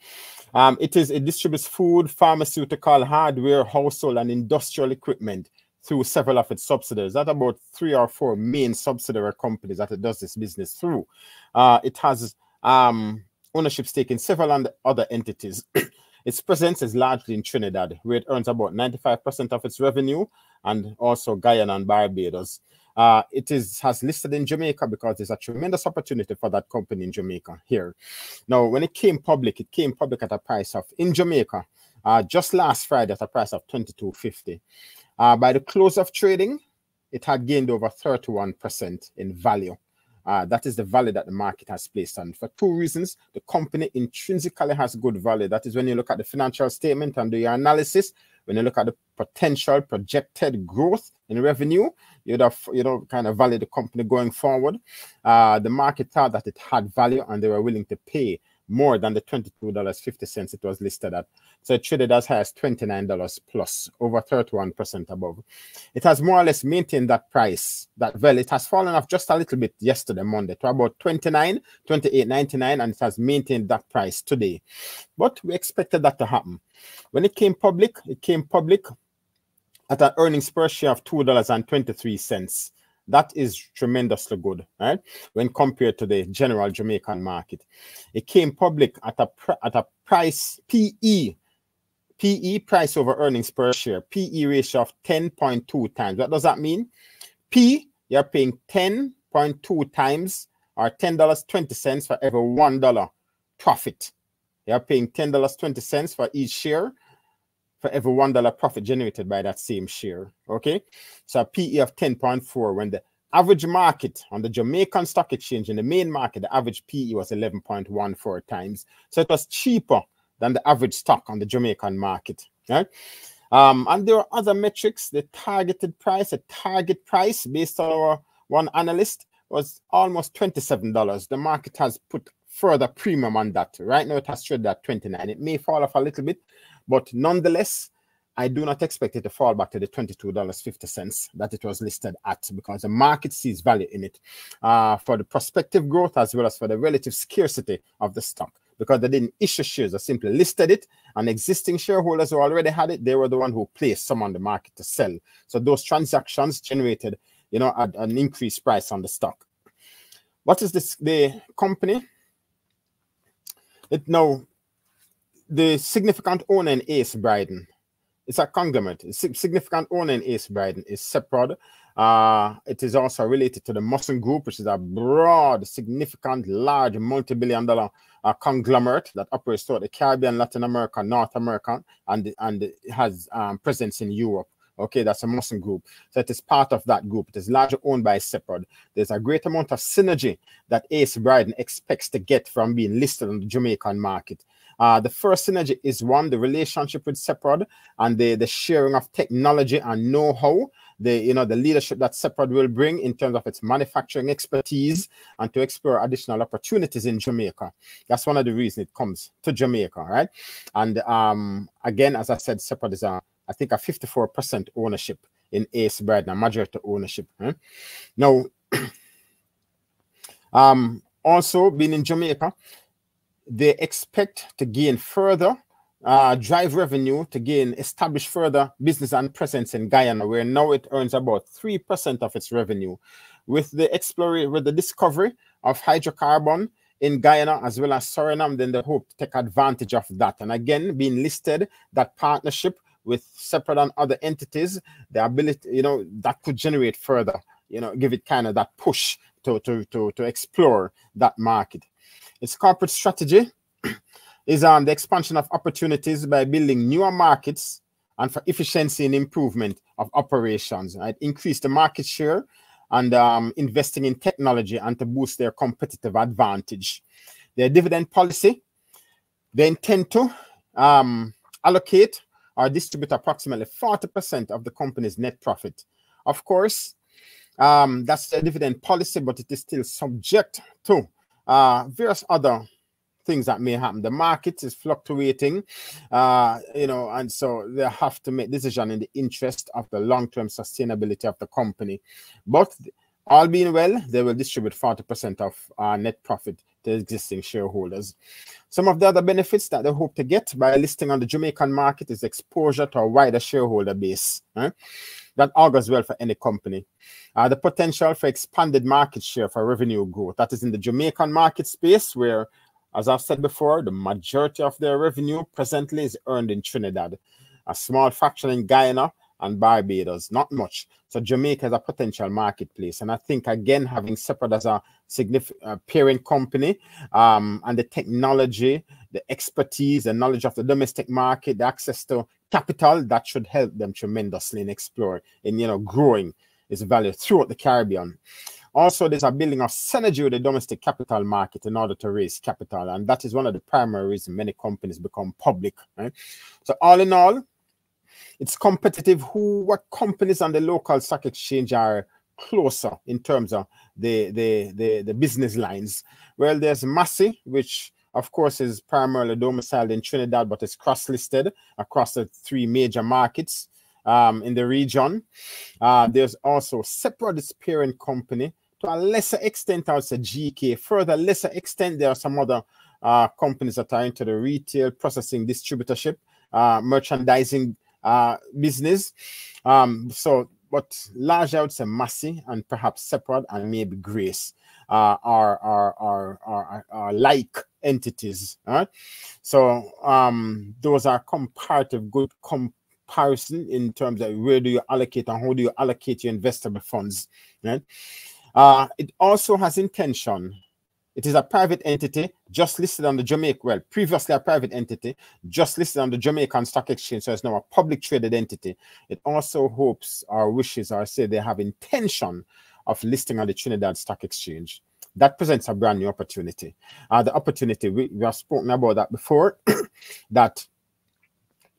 Um, it is it distributes food pharmaceutical hardware household and industrial equipment through several of its subsidiaries. That about three or four main subsidiary companies that it does this business through. Uh, it has um, ownership stake in several other entities. its presence is largely in Trinidad, where it earns about 95% of its revenue, and also Guyana and Barbados. Uh, it is has listed in Jamaica because there's a tremendous opportunity for that company in Jamaica here. Now, when it came public, it came public at a price of in Jamaica uh, just last Friday at a price of 22.50. Uh, by the close of trading, it had gained over 31% in value. Uh, that is the value that the market has placed on. For two reasons, the company intrinsically has good value. That is when you look at the financial statement and do your analysis, when you look at the potential projected growth in revenue, you'd have, you know, kind of value the company going forward. Uh, the market thought that it had value and they were willing to pay more than the $22.50 it was listed at. So it traded as high as $29 plus, over 31% above. It has more or less maintained that price, that well, it has fallen off just a little bit yesterday, Monday, to about 29, 28.99, and it has maintained that price today. But we expected that to happen. When it came public, it came public at an earnings per share of $2.23 that is tremendously good, right? When compared to the general Jamaican market, it came public at a at a price PE, PE price over earnings per share, PE ratio of 10.2 times. What does that mean? P, you're paying 10.2 times or $10.20 for every $1 profit. You're paying $10.20 for each share for every one dollar profit generated by that same share. Okay, so a PE of 10.4 when the average market on the Jamaican stock exchange in the main market, the average PE was 11.14 times. So it was cheaper than the average stock on the Jamaican market. Right. Um, and there are other metrics. The targeted price, the target price based on our one analyst was almost $27. The market has put further premium on that. Right now it has traded at 29. It may fall off a little bit, but nonetheless, I do not expect it to fall back to the $22.50 that it was listed at because the market sees value in it uh, for the prospective growth as well as for the relative scarcity of the stock because they didn't issue shares, they simply listed it and existing shareholders who already had it, they were the one who placed some on the market to sell. So those transactions generated, you know, an increased price on the stock. What is this? The company? It now the significant owner in AS Bryden it's a conglomerate. Significant owner in AS Bryden is Seprod. Uh, it is also related to the Musson Group, which is a broad, significant, large, multi-billion dollar uh, conglomerate that operates throughout the Caribbean, Latin America, North America, and, and has um, presence in Europe. Okay, that's a Musson group. So it is part of that group. It is largely owned by Seprod. There's a great amount of synergy that AS Bryden expects to get from being listed on the Jamaican market. Uh, the first synergy is one, the relationship with Seprod and the, the sharing of technology and know-how, the you know the leadership that Seprod will bring in terms of its manufacturing expertise and to explore additional opportunities in Jamaica. That's one of the reasons it comes to Jamaica, right? And um, again, as I said, Seprod is a I think a 54% ownership in AS Bryden, a majority ownership. Huh? Now, um, also being in Jamaica, they expect to gain further uh, drive revenue to gain establish further business and presence in Guyana, where now it earns about three percent of its revenue. With the exploration, with the discovery of hydrocarbon in Guyana as well as Suriname, then they hope to take advantage of that. And again, being listed, that partnership with Seprod and other entities, the ability, you know, that could generate further, you know, give it kind of that push to to to to explore that market. Its corporate strategy is on the expansion of opportunities by building newer markets and for efficiency and improvement of operations, right? Increase the market share and um, investing in technology and to boost their competitive advantage. Their dividend policy, they intend to um, allocate or distribute approximately 40% of the company's net profit. Of course, um, that's the dividend policy, but it is still subject to uh, various other things that may happen. The market is fluctuating, uh, you know, and so they have to make decision in the interest of the long-term sustainability of the company. But all being well, they will distribute 40% of uh, net profit to existing shareholders. Some of the other benefits that they hope to get by listing on the Jamaican market is exposure to a wider shareholder base. That augurs well for any company. Uh, the potential for expanded market share for revenue growth. That is in the Jamaican market space where as I've said before, the majority of their revenue presently is earned in Trinidad, a small fraction in Guyana and Barbados, not much. So Jamaica is a potential marketplace. And I think, again, having Seprod as a significant uh, parent company um, and the technology, the expertise, the knowledge of the domestic market, the access to capital, that should help them tremendously in exploring and, you know, growing its value throughout the Caribbean. Also, there's a building of synergy with the domestic capital market in order to raise capital. And that is one of the primary reasons many companies become public. Right? So all in all, it's competitive. Who, what companies on the local stock exchange are closer in terms of the, the, the, the business lines? Well, there's Massy, which of course, is primarily domiciled in Trinidad, but is cross-listed across the three major markets um, in the region. Uh, there's also Seprod parent company, to a lesser extent, I would say GK. Further lesser extent, there are some other uh, companies that are into the retail processing distributorship, uh, merchandising uh, business. Um, so, but large, I would say Massy and perhaps Seprod and maybe Grace uh, are, are, are, are, are like entities. Right? So, um, those are comparative good comparison in terms of where do you allocate and how do you allocate your investable funds. Right? Uh, it also has intention. It is a private entity just listed on the Jamaica, well, previously a private entity just listed on the Jamaican Stock Exchange, so it's now a public traded entity. It also hopes or wishes or say they have intention of listing on the Trinidad Stock Exchange. That presents a brand new opportunity. Uh, the opportunity, we, we have spoken about that before, that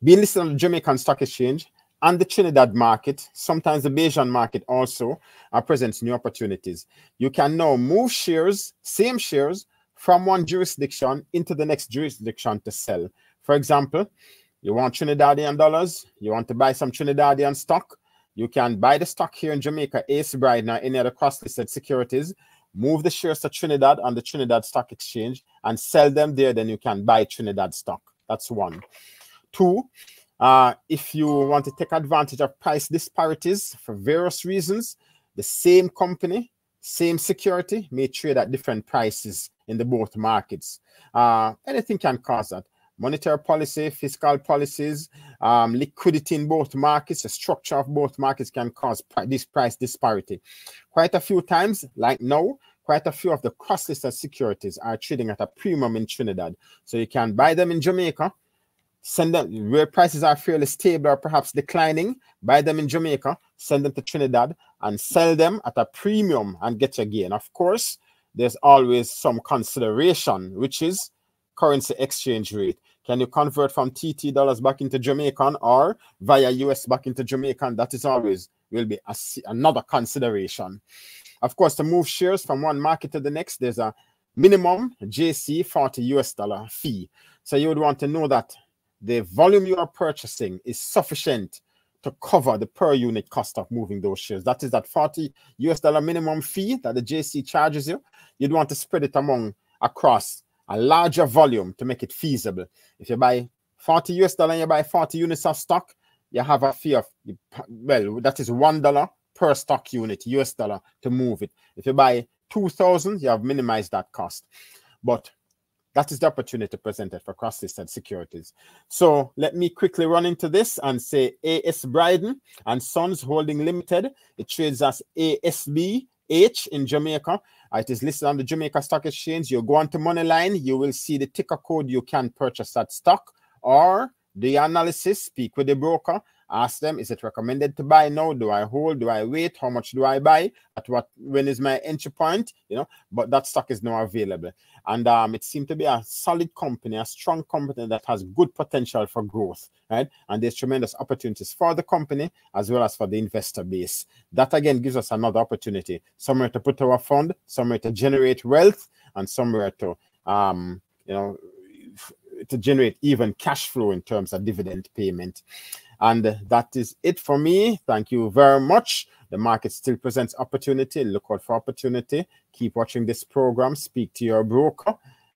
being listed on the Jamaican Stock Exchange and the Trinidad market, sometimes the Bajan market also uh, presents new opportunities. You can now move shares, same shares, from one jurisdiction into the next jurisdiction to sell. For example, you want Trinidadian dollars, you want to buy some Trinidadian stock, you can buy the stock here in Jamaica, AS Bryden, or any other cross-listed securities, move the shares to Trinidad on the Trinidad Stock Exchange and sell them there, then you can buy Trinidad stock. That's one. Two, uh, if you want to take advantage of price disparities for various reasons, the same company, same security may trade at different prices in the both markets. Uh, anything can cause that. Monetary policy, fiscal policies, um, liquidity in both markets, the structure of both markets can cause this price disparity. Quite a few times, like now, quite a few of the cross-listed securities are trading at a premium in Trinidad. So you can buy them in Jamaica, send them where prices are fairly stable or perhaps declining, buy them in Jamaica, send them to Trinidad and sell them at a premium and get your gain. Of course, there's always some consideration, which is currency exchange rate. Can you convert from TT dollars back into Jamaican or via US back into Jamaican? That is always will be a, another consideration. Of course, to move shares from one market to the next, there's a minimum JC 40 US dollar fee. So you would want to know that the volume you are purchasing is sufficient to cover the per unit cost of moving those shares. That is that 40 US dollar minimum fee that the JC charges you. You'd want to spread it among across a larger volume to make it feasible. If you buy 40 US dollar and you buy 40 units of stock, you have a fee of, well, that is $1 per stock unit, US dollar, to move it. If you buy 2,000, you have minimized that cost. But that is the opportunity presented for cross-listed securities. So let me quickly run into this and say AS Bryden and Sons Holding Limited. It trades as ASBH in Jamaica. Uh, it is listed on the Jamaica Stock Exchange. You go on onto Moneyline, you will see the ticker code. You can purchase that stock or the analysis, speak with the broker, ask them is it recommended to buy? Now do i hold? Do i wait? How much do i buy? At what when is my entry point? You know but that stock is now available. And um it seemed to be a solid company a strong company that has good potential for growth right? And there's tremendous opportunities for the company as well as for the investor base. That again gives us another opportunity somewhere to put our fund somewhere to generate wealth and somewhere to um you know to generate even cash flow in terms of dividend payment and that is it for me. Thank you very much. The market still presents opportunity. Look out for opportunity. Keep watching this program. Speak to your broker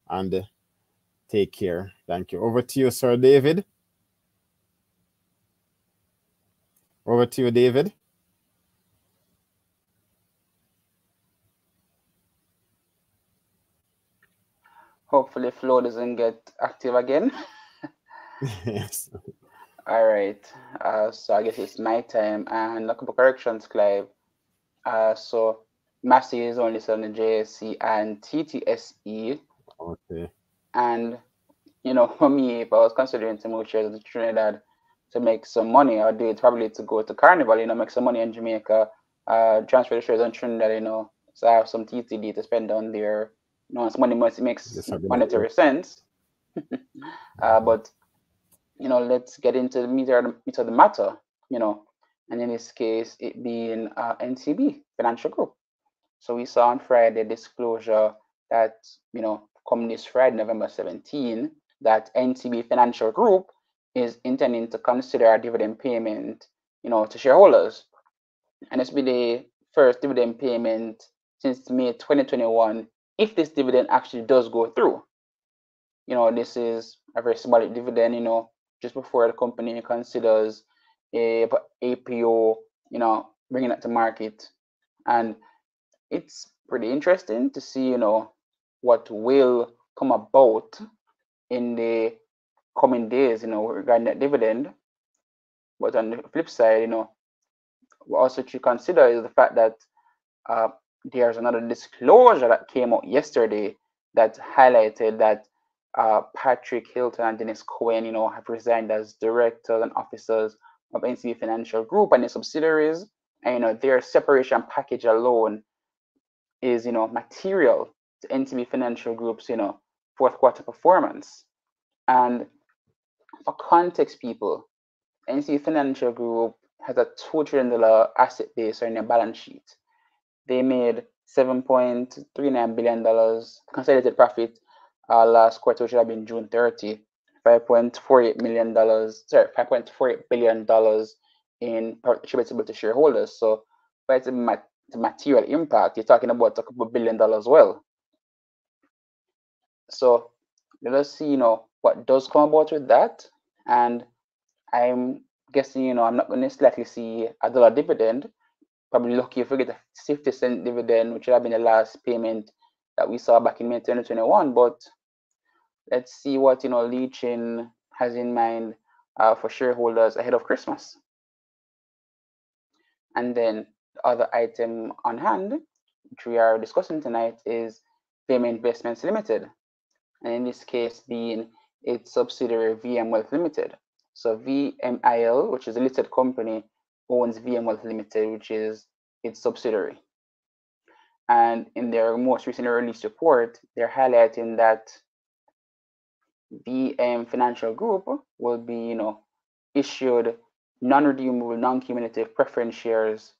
and uh, take care. Thank you. Over to you, Sir David. Over to you, David. Hopefully, Flow doesn't get active again. yes. All right. Uh, so I guess it's my time and a couple corrections, Clive. Uh, so Massy is only selling the JSE and TTSE. Okay. And you know, for me, if I was considering to move shares to Trinidad to make some money, I'd do it probably to go to Carnival, you know, make some money in Jamaica, uh, transfer the shares on Trinidad, you know, so I have some TTD to spend on there. You know, some money must makes monetary sense. uh, but you know, let's get into the meat of the, matter, you know, and in this case, it being uh, NCB Financial Group. So we saw on Friday disclosure that, you know, coming this Friday, November 17, that NCB Financial Group is intending to consider a dividend payment, you know, to shareholders. And it's be the first dividend payment since May 2021, if this dividend actually does go through. You know, this is a very symbolic dividend, you know, just before the company considers a APO, you know, bringing it to market. And it's pretty interesting to see, you know, what will come about in the coming days, you know, regarding that dividend. But on the flip side, you know, also to consider is the fact that uh, there's another disclosure that came out yesterday that highlighted that uh, Patrick Hylton and Dennis Cohen, you know, have resigned as directors and officers of NCB Financial Group and its subsidiaries. And, you know, their separation package alone is, you know, material to NCB Financial Group's, you know, fourth quarter performance. And for context, people, NCB Financial Group has a $2 trillion asset base on their balance sheet. They made $7.39 billion consolidated profit uh, last quarter, which should have been June 30, $5.48 million, sorry, $5.48 billion in attributable to shareholders. So, but it's a, mat- material impact. You're talking about a couple billion dollars well. So let us see, you know, what does come about with that. And I'm guessing, you know, I'm not going to slightly see a dollar dividend. Probably lucky if we get a 50 cent dividend, which would have been the last payment that we saw back in May 2021. But let's see what you know Lee-Chin has in mind uh, for shareholders ahead of Christmas. And then the other item on hand, which we are discussing tonight, is VM Investments Limited, and in this case being its subsidiary VM Wealth Limited. So VMIL, which is a listed company, owns VM Wealth Limited, which is its subsidiary. And in their most recent released report, they're highlighting that VM um, Financial Group will be, you know, issued non-redeemable, non-cumulative preference shares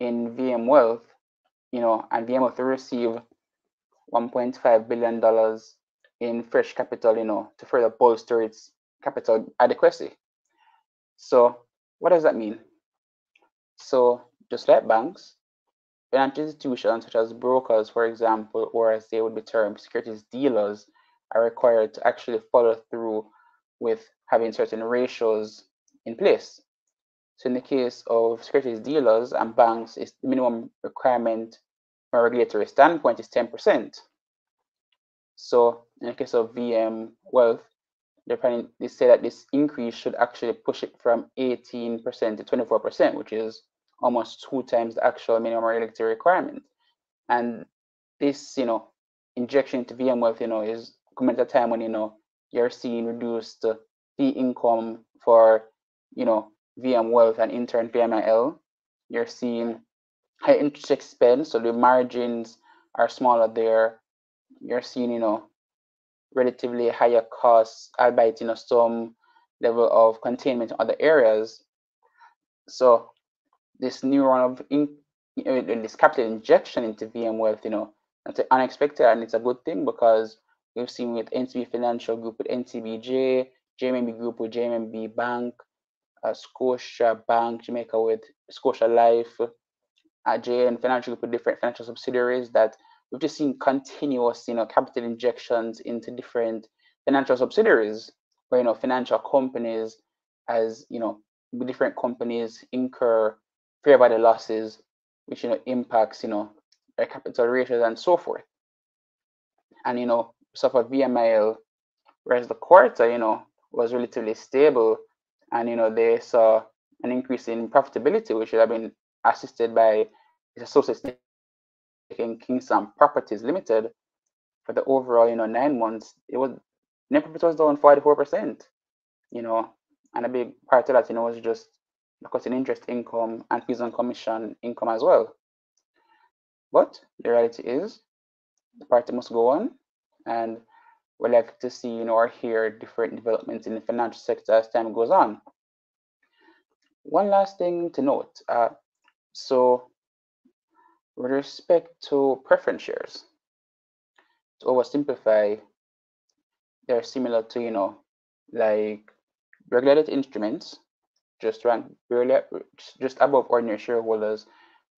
in VM Wealth, you know, and VM Wealth will receive 1.5 billion dollars in fresh capital, you know, to further bolster its capital adequacy. So, what does that mean? So, just like banks, financial institutions such as brokers, for example, or as they would be termed, securities dealers, are required to actually follow through with having certain ratios in place. So in the case of securities dealers and banks, is the minimum requirement from a regulatory standpoint is 10%. So in the case of VM Wealth, they're planning, they say that this increase should actually push it from 18% to 24%, which is almost two times the actual minimum regulatory requirement. And this, you know, injection into VM Wealth, you know, is coming at a time when, you know, you're seeing reduced fee income for, you know, VM Wealth and intern VMIL. You're seeing high interest expense, so the margins are smaller there. You're seeing, you know, relatively higher costs, albeit, you know, some level of containment in other areas. So this new round of in, uh, this capital injection into VM Wealth, you know, it's unexpected and it's a good thing because we've seen with NCB Financial Group with NCBJ, JMB Group with JMB Bank, uh, Scotia Bank, Jamaica with Scotia Life, uh, JN Financial Group with different financial subsidiaries that we've just seen continuous, you know, capital injections into different financial subsidiaries where, you know, financial companies as, you know, different companies incur fair value losses, which, you know, impacts, you know, their capital ratios and so forth. And, you know, suffer VMIL, whereas the quarter, you know, was relatively stable. And, you know, they saw an increase in profitability, which have been assisted by its associates in Kingston Properties Limited for the overall, you know, nine months, it was net profit was down 44%, you know, and a big part of that, you know, was just because in interest income and fees and commission income as well. But the reality is the party must go on and we like to see, you know, or hear different developments in the financial sector as time goes on. One last thing to note. Uh, so with respect to preference shares, to oversimplify, they're similar to, you know, like regulated instruments, just rank just above ordinary shareholders,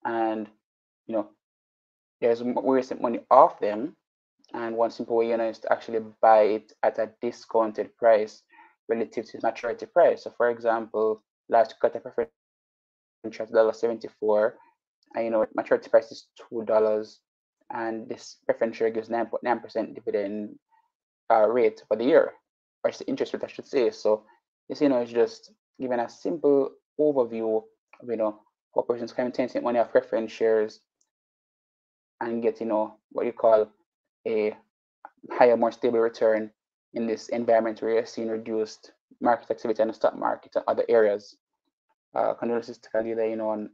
and you know, there's ways money off them and one simple way, you know, is to actually buy it at a discounted price relative to maturity price. So for example, last cut a preference at $1.74, and you know, maturity price is $2, and this preference share gives 9.9% dividend uh, rate for the year, or it's the interest rate, I should say. So this, you know, is just giving a simple overview of, you know, how persons can take money off preference shares and get, you know, what you call a higher, more stable return in this environment where you're seeing reduced market activity in the stock market and other areas. Uh, condolences to Kalilah, you know, on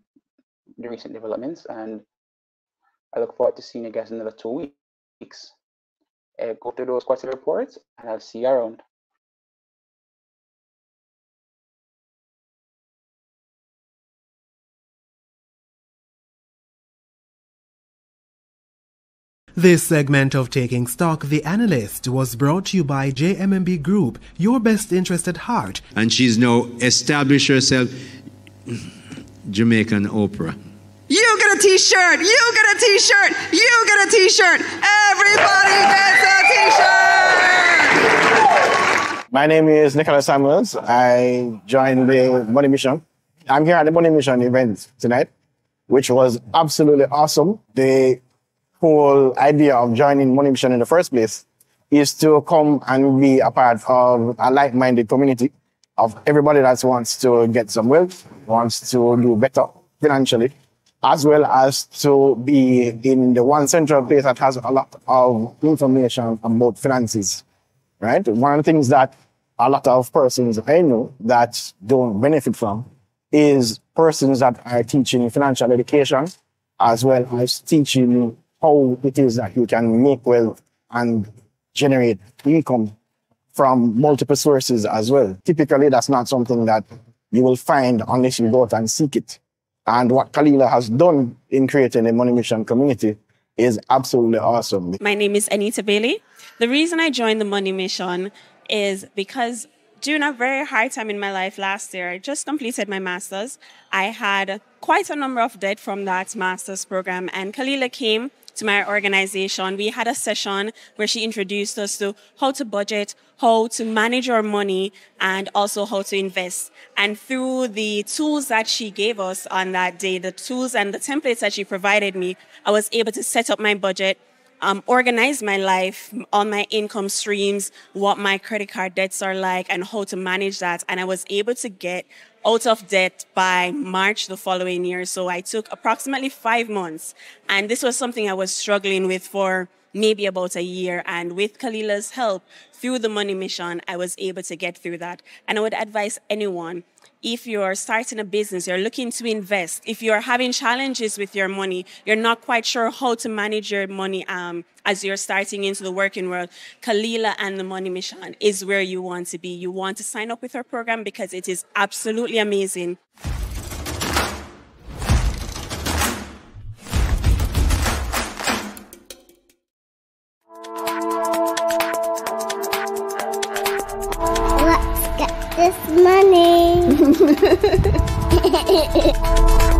the recent developments, and I look forward to seeing you guys in another two weeks. Uh, go through those quarterly reports, and I'll see you around. This segment of Taking Stock, The Analyst, was brought to you by JMMB Group, your best interest at heart. And she's now established herself Jamaican Oprah. You get a t-shirt, you get a t-shirt, you get a t-shirt. Everybody gets a t-shirt. My name is Nicholas Samuels. I joined the Money Mission. I'm here at the Money Mission event tonight, which was absolutely awesome. The whole idea of joining Money Mission in the first place is to come and be a part of a like-minded community of everybody that wants to get some wealth, wants to do better financially, as well as to be in the one central place that has a lot of information about finances, right? One of the things that a lot of persons I know that don't benefit from is persons that are teaching financial education as well as teaching how it is that you can make wealth and generate income from multiple sources as well. Typically, that's not something that you will find unless you go out and seek it. And what Kalilah has done in creating a Money Mission community is absolutely awesome. My name is Anita Bailey. The reason I joined the Money Mission is because during a very hard time in my life last year, I just completed my master's. I had quite a number of debt from that master's program, and Kalilah came to my organization. We had a session where she introduced us to how to budget, how to manage our money, and also how to invest. And through the tools that she gave us on that day, the tools and the templates that she provided me, I was able to set up my budget, um, organize my life on my income streams, what my credit card debts are like, and how to manage that. And I was able to get out of debt by March the following year. So I took approximately five months. And this was something I was struggling with for maybe about a year. And with Kalilah's help through the Money Mission, I was able to get through that. And I would advise anyone if you're starting a business, you're looking to invest, if you're having challenges with your money, you're not quite sure how to manage your money um, as you're starting into the working world, Kalilah and the Money Mission is where you want to be. You want to sign up with our program because it is absolutely amazing. Money.